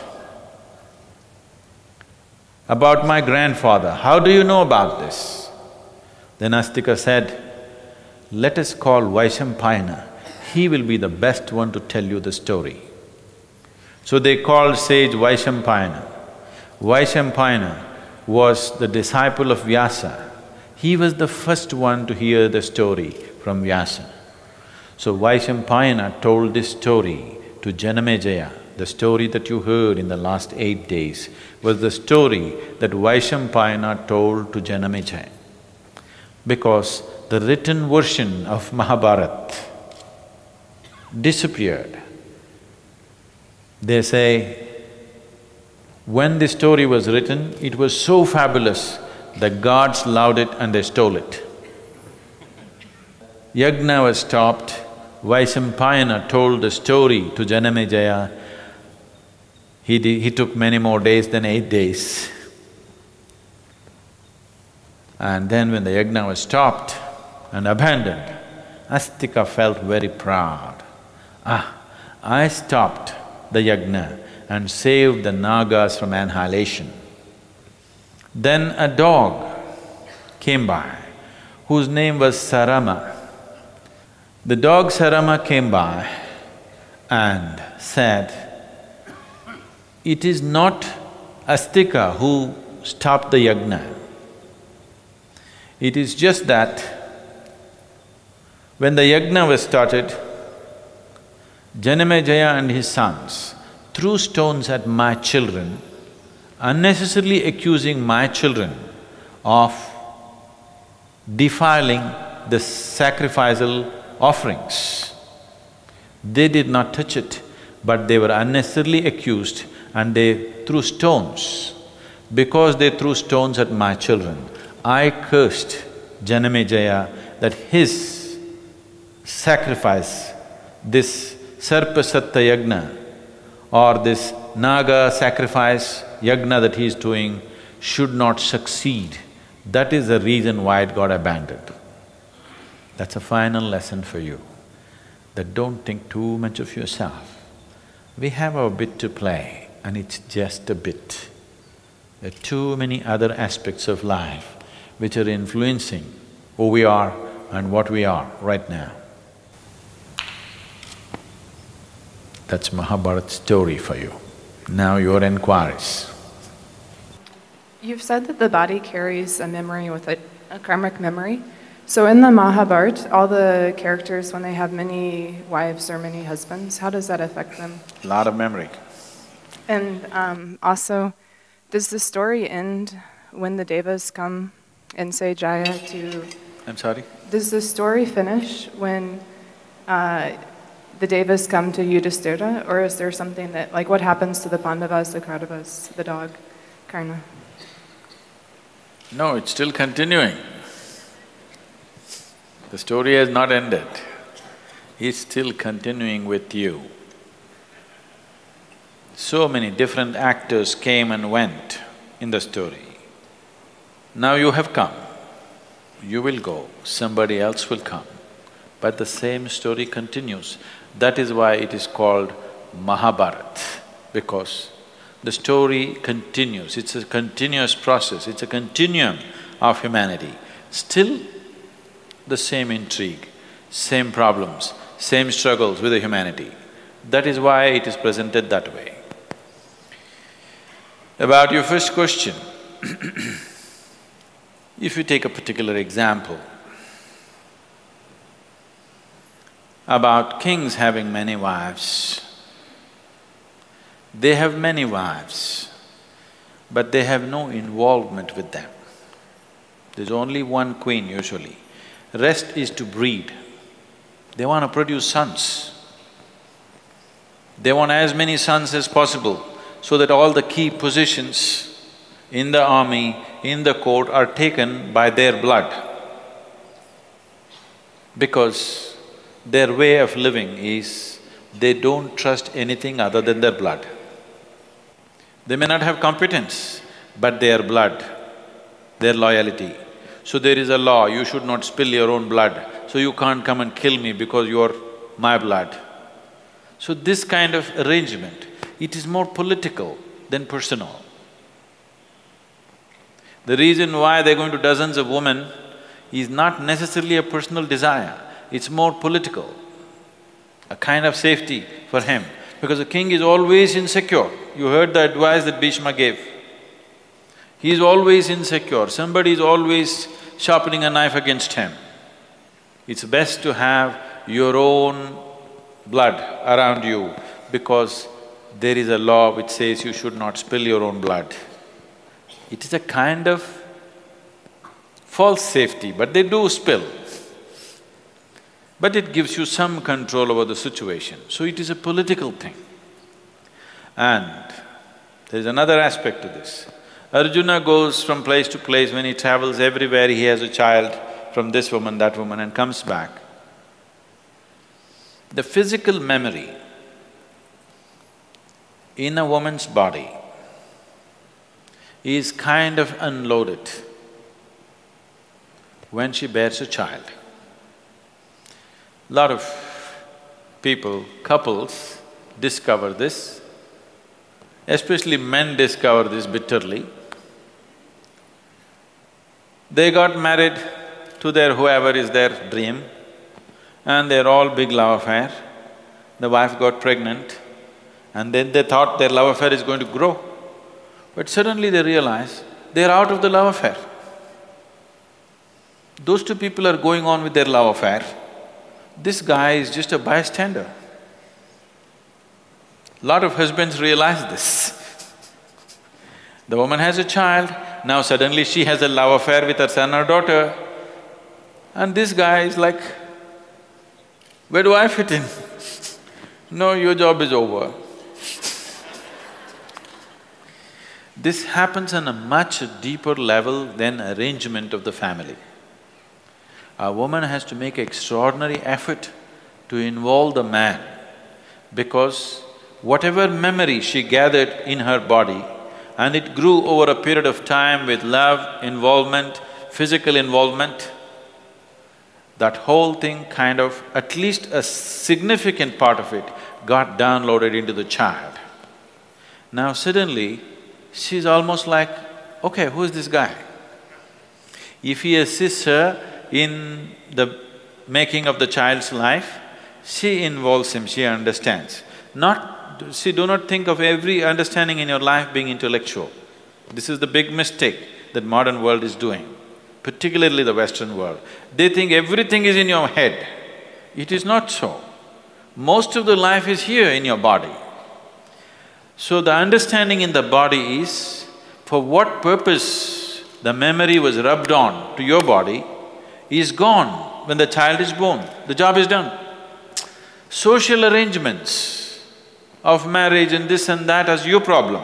About my grandfather, how do you know about this? Then Astika said, let us call Vaishampayana, he will be the best one to tell you the story. So they called sage Vaishampayana. Vaishampayana was the disciple of Vyasa. He was the first one to hear the story from Vyasa. So Vaishampayana told this story to Janamejaya. The story that you heard in the last eight days was the story that Vaishampayana told to Janamejaya. Because the written version of Mahabharata disappeared. They say, when this story was written, it was so fabulous, the gods loved it and they stole it. Yagna was stopped, Vaishampayana told the story to Janamejaya. He, did, he took many more days than eight days. And then when the yagna was stopped and abandoned, Astika felt very proud. Ah, I stopped the yagna and saved the Nagas from annihilation. Then a dog came by, whose name was Sarama. The dog Sarama came by and said, it is not Astika who stopped the yagna. It is just that when the yagna was started, Janamejaya and his sons threw stones at my children, unnecessarily accusing my children of defiling the sacrificial offerings. They did not touch it, but they were unnecessarily accused and they threw stones. Because they threw stones at my children, I cursed Janamejaya that his sacrifice, this Sarpa Satta Yagna or this Naga sacrifice yagna that he is doing should not succeed. That is the reason why it got abandoned. That's a final lesson for you, that don't think too much of yourself. We have our bit to play and it's just a bit. There are too many other aspects of life which are influencing who we are and what we are right now. That's Mahabharat story for you. Now your inquiries. You've said that the body carries a memory with it, a karmic memory. So in the Mahabharata, all the characters, when they have many wives or many husbands, how does that affect them? A lot of memory. And um, also, does the story end when the Devas come and say Jaya to. I'm sorry? Does the story finish when uh, the Devas come to Yudhisthira, or is there something that, like, what happens to the Pandavas, the Kauravas, the dog, Karna? No, it's still continuing. The story has not ended. He's still continuing with you. So many different actors came and went in the story. Now you have come, you will go, somebody else will come, but the same story continues. That is why it is called Mahabharat, because the story continues, it's a continuous process, it's a continuum of humanity. Still, the same intrigue, same problems, same struggles with the humanity. That is why it is presented that way. About your first question, if you take a particular example about kings having many wives, they have many wives, but they have no involvement with them. There's only one queen usually. Rest is to breed. They want to produce sons. They want as many sons as possible so that all the key positions in the army, in the court are taken by their blood. Because their way of living is they don't trust anything other than their blood. They may not have competence, but their blood, their loyalty. So there is a law, you should not spill your own blood, so you can't come and kill me because you're my blood. So this kind of arrangement, it is more political than personal. The reason why they're going to dozens of women is not necessarily a personal desire, it's more political, a kind of safety for him because the king is always insecure. You heard the advice that Bhishma gave. He is always insecure, somebody is always sharpening a knife against him. It's best to have your own blood around you because there is a law which says you should not spill your own blood. It is a kind of false safety, but they do spill. But it gives you some control over the situation, so it is a political thing. And there is another aspect to this. Arjuna goes from place to place, when he travels everywhere, he has a child from this woman, that woman and comes back. The physical memory in a woman's body is kind of unloaded when she bears a child. Lot of people, couples discover this, especially men discover this bitterly. They got married to their whoever is their dream and they're all big love affair. The wife got pregnant and then they thought their love affair is going to grow. But suddenly they realize they're out of the love affair. Those two people are going on with their love affair this guy is just a bystander. Lot of husbands realize this. The woman has a child, now suddenly she has a love affair with her son or daughter, and this guy is like, where do I fit in? no, your job is over. this happens on a much deeper level than arrangement of the family a woman has to make extraordinary effort to involve the man because whatever memory she gathered in her body and it grew over a period of time with love, involvement, physical involvement, that whole thing kind of, at least a significant part of it got downloaded into the child. Now suddenly, she's almost like, okay, who is this guy? If he assists her in the making of the child's life, she involves him, she understands. Not… see, do not think of every understanding in your life being intellectual. This is the big mistake that modern world is doing, particularly the Western world. They think everything is in your head. It is not so. Most of the life is here in your body. So the understanding in the body is, for what purpose the memory was rubbed on to your body, is gone when the child is born, the job is done. Social arrangements of marriage and this and that as your problem.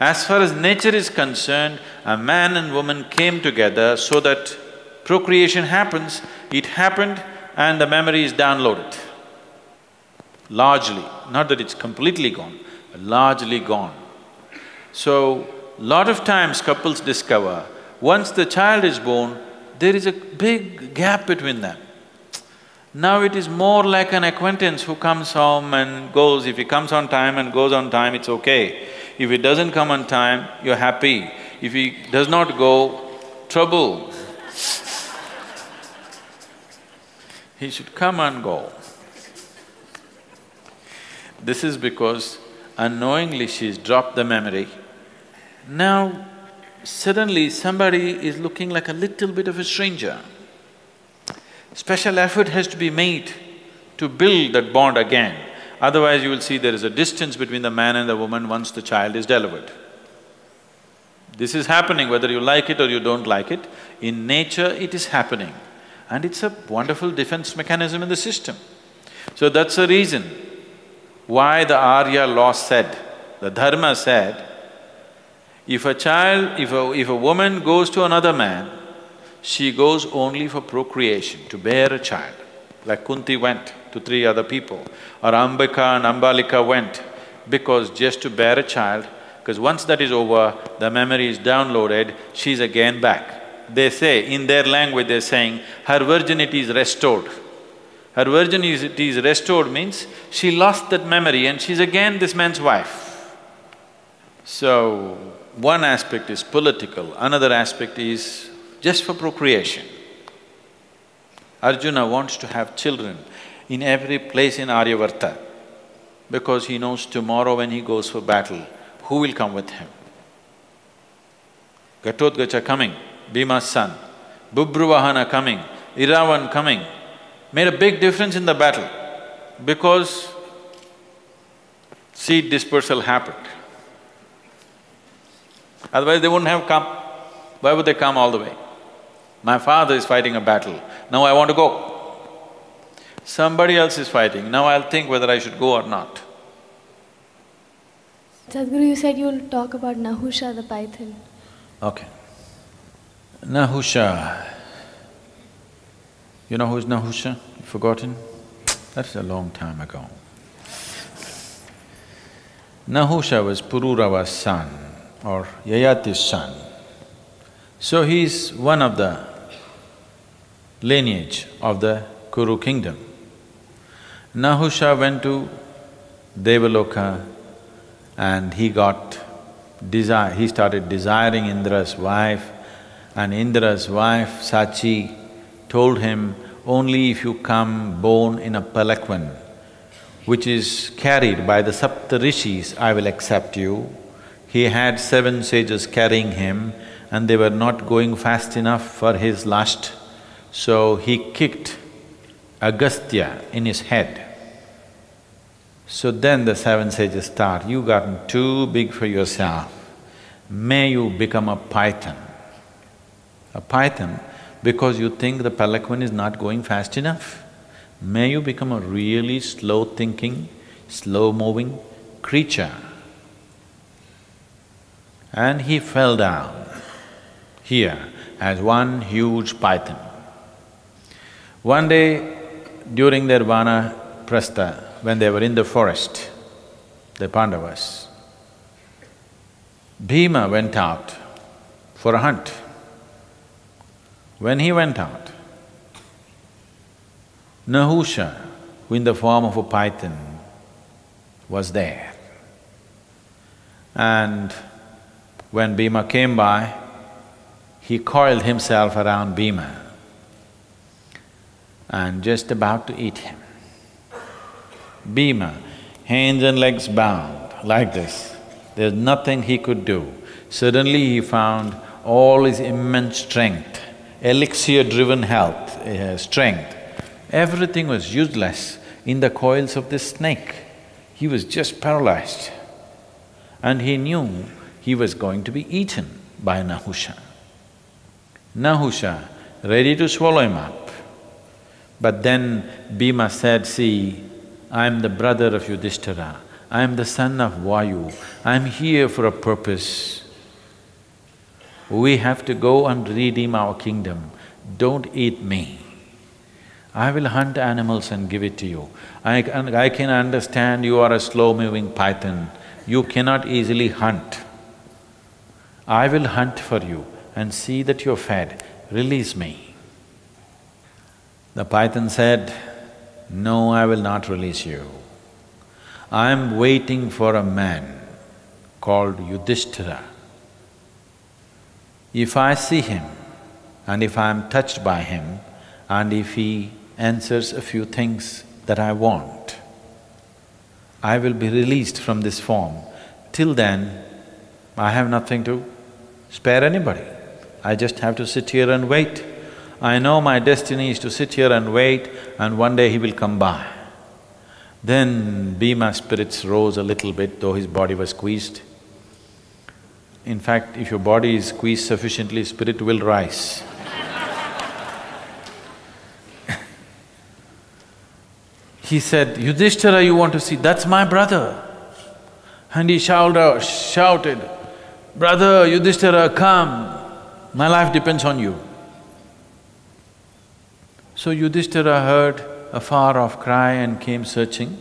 As far as nature is concerned, a man and woman came together so that procreation happens, it happened and the memory is downloaded. Largely, not that it's completely gone, largely gone. So, lot of times couples discover, once the child is born, there is a big gap between them. Now it is more like an acquaintance who comes home and goes. If he comes on time and goes on time, it's okay. If he doesn't come on time, you're happy. If he does not go, trouble. he should come and go. This is because unknowingly she's dropped the memory. Now, suddenly somebody is looking like a little bit of a stranger. Special effort has to be made to build that bond again. Otherwise, you will see there is a distance between the man and the woman once the child is delivered. This is happening whether you like it or you don't like it. In nature, it is happening. And it's a wonderful defense mechanism in the system. So that's the reason why the Arya law said, the Dharma said, if a child, if a, if a woman goes to another man, she goes only for procreation, to bear a child. Like Kunti went to three other people, or Ambika and Ambalika went because just to bear a child, because once that is over, the memory is downloaded, she's again back. They say, in their language they're saying, her virginity is restored. Her virginity is restored means she lost that memory and she's again this man's wife. So, one aspect is political, another aspect is just for procreation. Arjuna wants to have children in every place in Aryavarta because he knows tomorrow when he goes for battle, who will come with him? Ghatotkacha coming, Bhima's son, Babruvahana coming, Iravan coming, made a big difference in the battle because seed dispersal happened. Otherwise they wouldn't have come. Why would they come all the way? My father is fighting a battle, now I want to go. Somebody else is fighting, now I'll think whether I should go or not. Sadhguru, you said you'll talk about Nahusha the python. Okay. Nahusha. You know who is Nahusha? Forgotten? That's a long time ago. Nahusha was Pururava's son or Yayati's son. So he's one of the lineage of the Kuru kingdom. Nahusha went to Devaloka and he got desire… he started desiring Indra's wife and Indra's wife, Sachi, told him, only if you come borne in a palanquin, which is carried by the Sapta Rishis, I will accept you. He had seven sages carrying him and they were not going fast enough for his lust, so he kicked Agastya in his head. So then the seven sages thought, you've gotten too big for yourself, may you become a python. A python because you think the palanquin is not going fast enough. May you become a really slow-thinking, slow-moving creature. And he fell down here as one huge python. One day during their vana prastha, when they were in the forest, the Pandavas, Bhima went out for a hunt. When he went out, Nahusha, who in the form of a python, was there. And when Bhima came by, he coiled himself around Bhima and just about to eat him. Bhima, hands and legs bound, like this. There's nothing he could do. Suddenly he found all his immense strength, elixir-driven health, uh, strength. Everything was useless in the coils of this snake. He was just paralyzed. And he knew he was going to be eaten by Nahusha. Nahusha, ready to swallow him up. But then Bhima said, see, I am the brother of Yudhishthira, I am the son of Vayu, I am here for a purpose. We have to go and redeem our kingdom, don't eat me. I will hunt animals and give it to you. I, I can understand you are a slow-moving python, you cannot easily hunt. I will hunt for you and see that you're fed, release me. The python said, no, I will not release you. I am waiting for a man called Yudhishthira. If I see him and if I am touched by him and if he answers a few things that I want, I will be released from this form. Till then, I have nothing to spare anybody. I just have to sit here and wait. I know my destiny is to sit here and wait and one day he will come by. Then Bhima's spirits rose a little bit, though his body was squeezed. In fact, if your body is squeezed sufficiently, spirit will rise. he said, Yudhishthira, you want to see, that's my brother. And he shouted, shouted, Brother Yudhishthira, come, my life depends on you. So Yudhishthira heard a far-off cry and came searching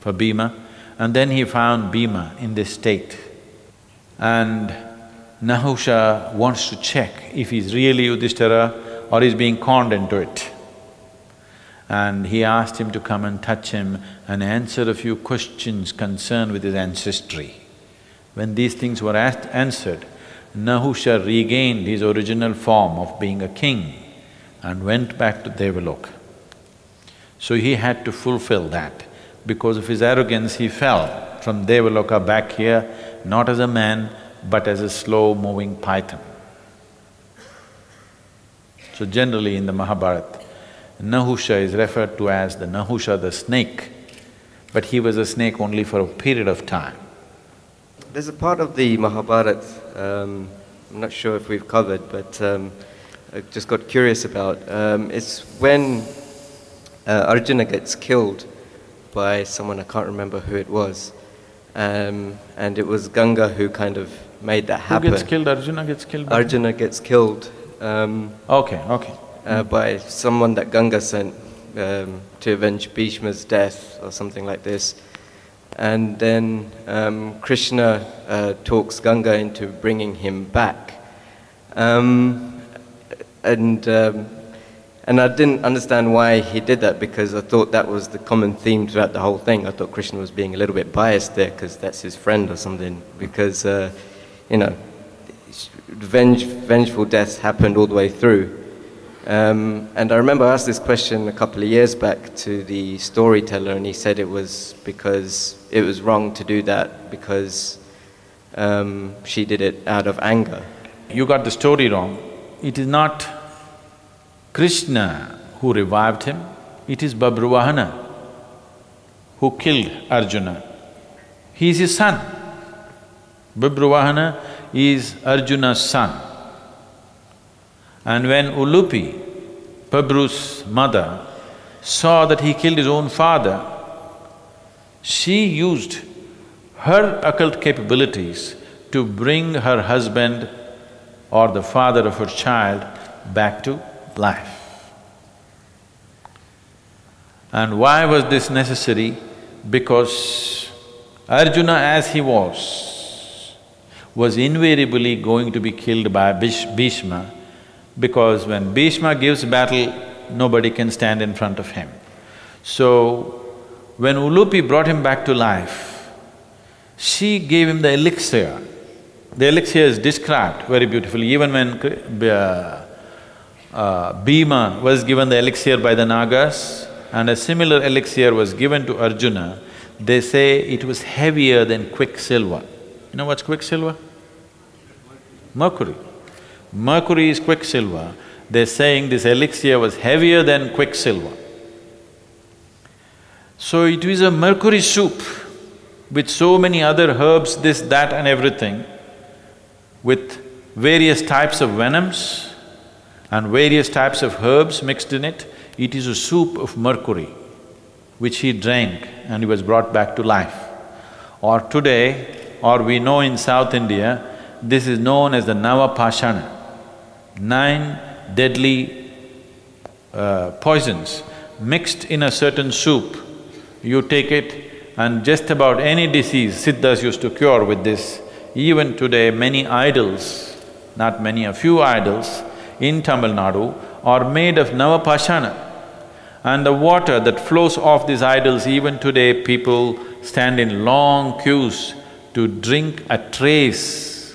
for Bhima, and then he found Bhima in this state. And Nahusha wants to check if he's really Yudhishthira or he's being conned into it. And he asked him to come and touch him and answer a few questions concerned with his ancestry. When these things were asked, answered, Nahusha regained his original form of being a king and went back to Devaloka. So he had to fulfill that. Because of his arrogance, he fell from Devaloka back here, not as a man, but as a slow-moving python. So generally in the Mahabharata, Nahusha is referred to as the Nahusha the snake, but he was a snake only for a period of time. There's a part of the Mahabharata, um, I'm not sure if we've covered, but um, I just got curious about. Um, it's when uh, Arjuna gets killed by someone, I can't remember who it was. Um, and it was Ganga who kind of made that happen. Who gets killed? Arjuna gets killed? Arjuna gets killed. Um, okay, okay. Uh, by someone that Ganga sent um, to avenge Bhishma's death or something like this. And then um, Krishna uh, talks Ganga into bringing him back. Um, and, um, and I didn't understand why he did that because I thought that was the common theme throughout the whole thing. I thought Krishna was being a little bit biased there because that's his friend or something. Because, uh, you know, venge, vengeful deaths happened all the way through. Um, and I remember I asked this question a couple of years back to the storyteller, and he said it was because it was wrong to do that because um, she did it out of anger. You got the story wrong. It is not Krishna who revived him, it is Babruvahana who killed Arjuna. He is his son. Babruvahana is Arjuna's son. And when Ulupi, Babru's mother, saw that he killed his own father, she used her occult capabilities to bring her husband or the father of her child back to life. And why was this necessary? Because Arjuna as he was, was invariably going to be killed by Bhishma because when Bhishma gives battle, nobody can stand in front of him. So, when Ulupi brought him back to life, she gave him the elixir. The elixir is described very beautifully, even when uh, uh, Bhima was given the elixir by the Nagas and a similar elixir was given to Arjuna, they say it was heavier than quicksilver. You know what's quicksilver? Mercury. Mercury is quicksilver, they're saying this elixir was heavier than quicksilver. So it is a mercury soup with so many other herbs, this, that and everything, with various types of venoms and various types of herbs mixed in it. It is a soup of mercury which he drank and he was brought back to life. Or today, or we know in South India, this is known as the Navapashana nine deadly uh, poisons mixed in a certain soup. You take it and just about any disease Siddhas used to cure with this. Even today, many idols, not many, a few idols in Tamil Nadu are made of Navapashana. And the water that flows off these idols, even today people stand in long queues to drink a trace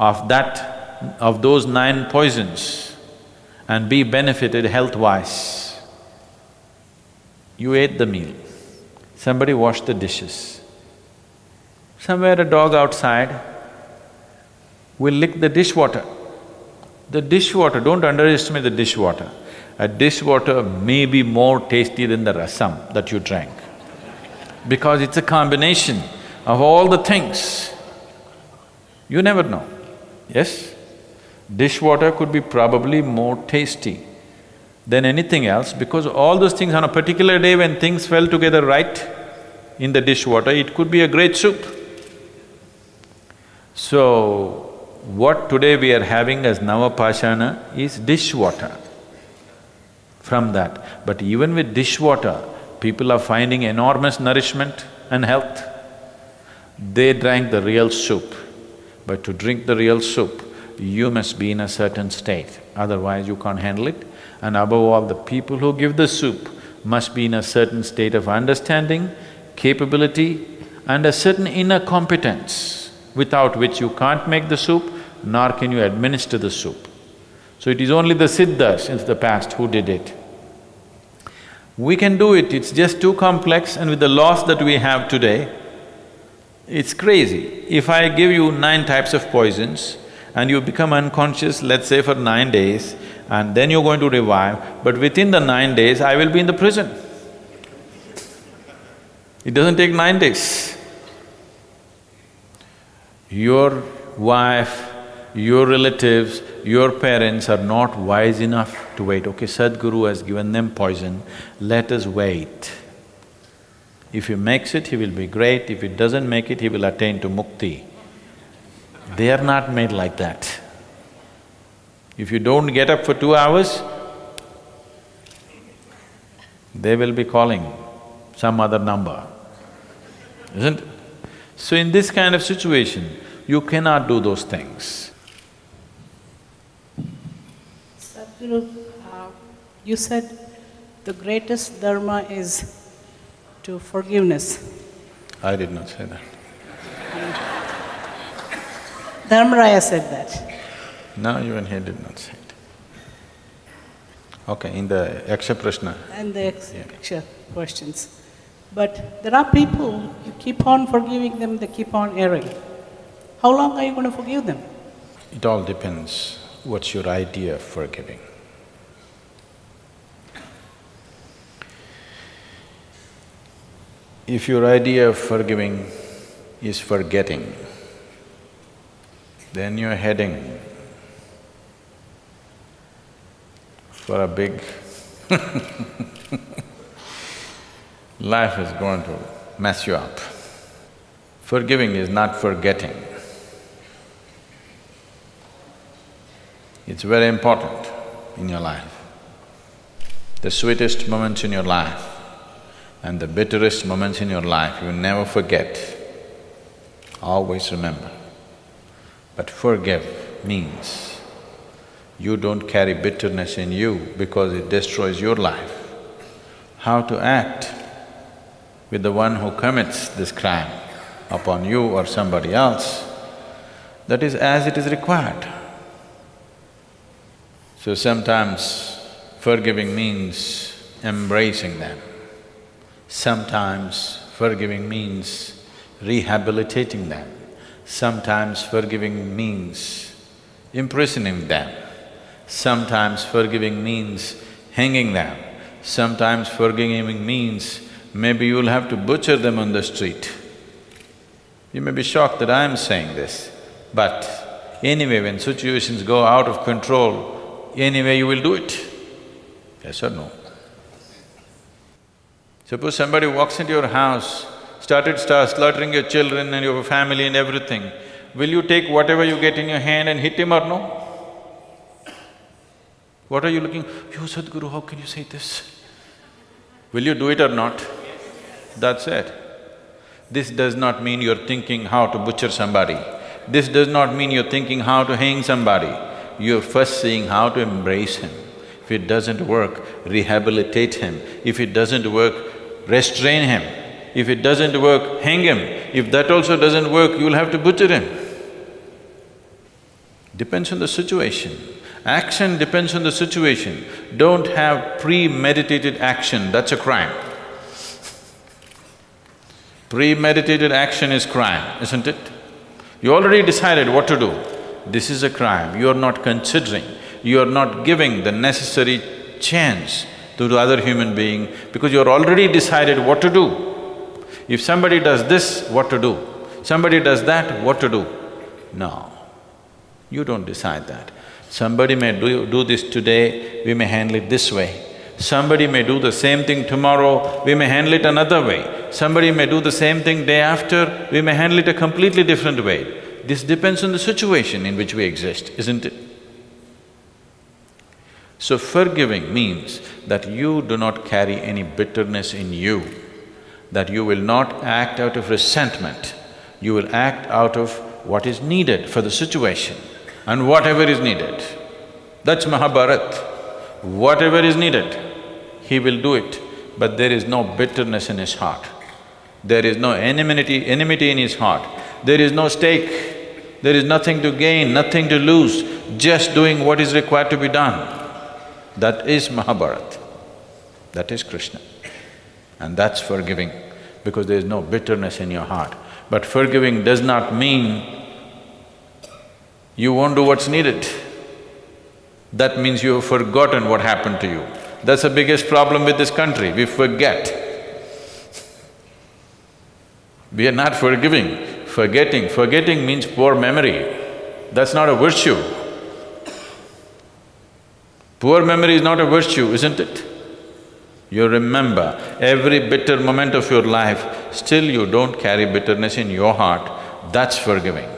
of that of those nine poisons and be benefited health-wise. You ate the meal, somebody washed the dishes. Somewhere a dog outside will lick the dishwater. The dishwater, don't underestimate the dishwater. A dishwater may be more tasty than the rasam that you drank because it's a combination of all the things. You never know, yes? Dishwater could be probably more tasty than anything else because all those things on a particular day when things fell together right in the dishwater, it could be a great soup. So, what today we are having as Navapashana is dishwater from that. But even with dishwater, people are finding enormous nourishment and health. They drank the real soup, but to drink the real soup, you must be in a certain state, otherwise you can't handle it. And above all, the people who give the soup must be in a certain state of understanding, capability and a certain inner competence, without which you can't make the soup, nor can you administer the soup. So it is only the Siddhas in the past who did it. We can do it, it's just too complex and with the laws that we have today, it's crazy. If I give you nine types of poisons and you become unconscious, let's say for nine days, and then you're going to revive, but within the nine days, I will be in the prison. It doesn't take nine days. Your wife, your relatives, your parents are not wise enough to wait. Okay, Sadhguru has given them poison, let us wait. If he makes it, he will be great, if he doesn't make it, he will attain to mukti. They are not made like that. If you don't get up for two hours, they will be calling some other number, isn't it? So in this kind of situation, you cannot do those things. Sadhguru, uh, you said the greatest dharma is to forgiveness. I did not say that. Dharmaraya said that. No, even he did not say it. Okay, in the Yaksha Prashna, And the ex- Yeah. questions. But there are people, you keep on forgiving them, they keep on erring. How long are you going to forgive them? it all depends what's your idea of forgiving. If your idea of forgiving is forgetting, then you're heading for a big life is going to mess you up. Forgiving is not forgetting. It's very important in your life. The sweetest moments in your life and the bitterest moments in your life, you never forget. Always remember. But forgive means you don't carry bitterness in you because it destroys your life. How to act with the one who commits this crime upon you or somebody else, that is as it is required. So sometimes forgiving means embracing them. Sometimes forgiving means rehabilitating them. Sometimes forgiving means imprisoning them. Sometimes forgiving means hanging them. Sometimes forgiving means maybe you'll have to butcher them on the street. You may be shocked that I am saying this, but anyway, when situations go out of control, anyway you will do it. Yes or no? Suppose somebody walks into your house, started start slaughtering your children and your family and everything, will you take whatever you get in your hand and hit him or no? What are you looking, yo Sadhguru, how can you say this? Will you do it or not? That's it. This does not mean you're thinking how to butcher somebody. This does not mean you're thinking how to hang somebody. You're first seeing how to embrace him. If it doesn't work, rehabilitate him. If it doesn't work, restrain him. If it doesn't work, hang him. If that also doesn't work, you'll have to butcher him. Depends on the situation. Action depends on the situation. Don't have premeditated action, that's a crime. Premeditated action is crime, isn't it? You already decided what to do. This is a crime, you are not considering, you are not giving the necessary chance to the other human being because you're already decided what to do. If somebody does this, what to do? Somebody does that, what to do? No, you don't decide that. Somebody may do, do this today, we may handle it this way. Somebody may do the same thing tomorrow, we may handle it another way. Somebody may do the same thing day after, we may handle it a completely different way. This depends on the situation in which we exist, isn't it? So forgiving means that you do not carry any bitterness in you, that you will not act out of resentment, you will act out of what is needed for the situation and whatever is needed. That's Mahabharat. Whatever is needed, he will do it, but there is no bitterness in his heart. There is no enmity, enmity in his heart. There is no stake. There is nothing to gain, nothing to lose, just doing what is required to be done. That is Mahabharat, that is Krishna. And that's forgiving, because there is no bitterness in your heart. But forgiving does not mean you won't do what's needed. That means you have forgotten what happened to you. That's the biggest problem with this country, we forget. We are not forgiving, forgetting. Forgetting means poor memory. That's not a virtue. Poor memory is not a virtue, isn't it? You remember every bitter moment of your life, still you don't carry bitterness in your heart, that's forgiving.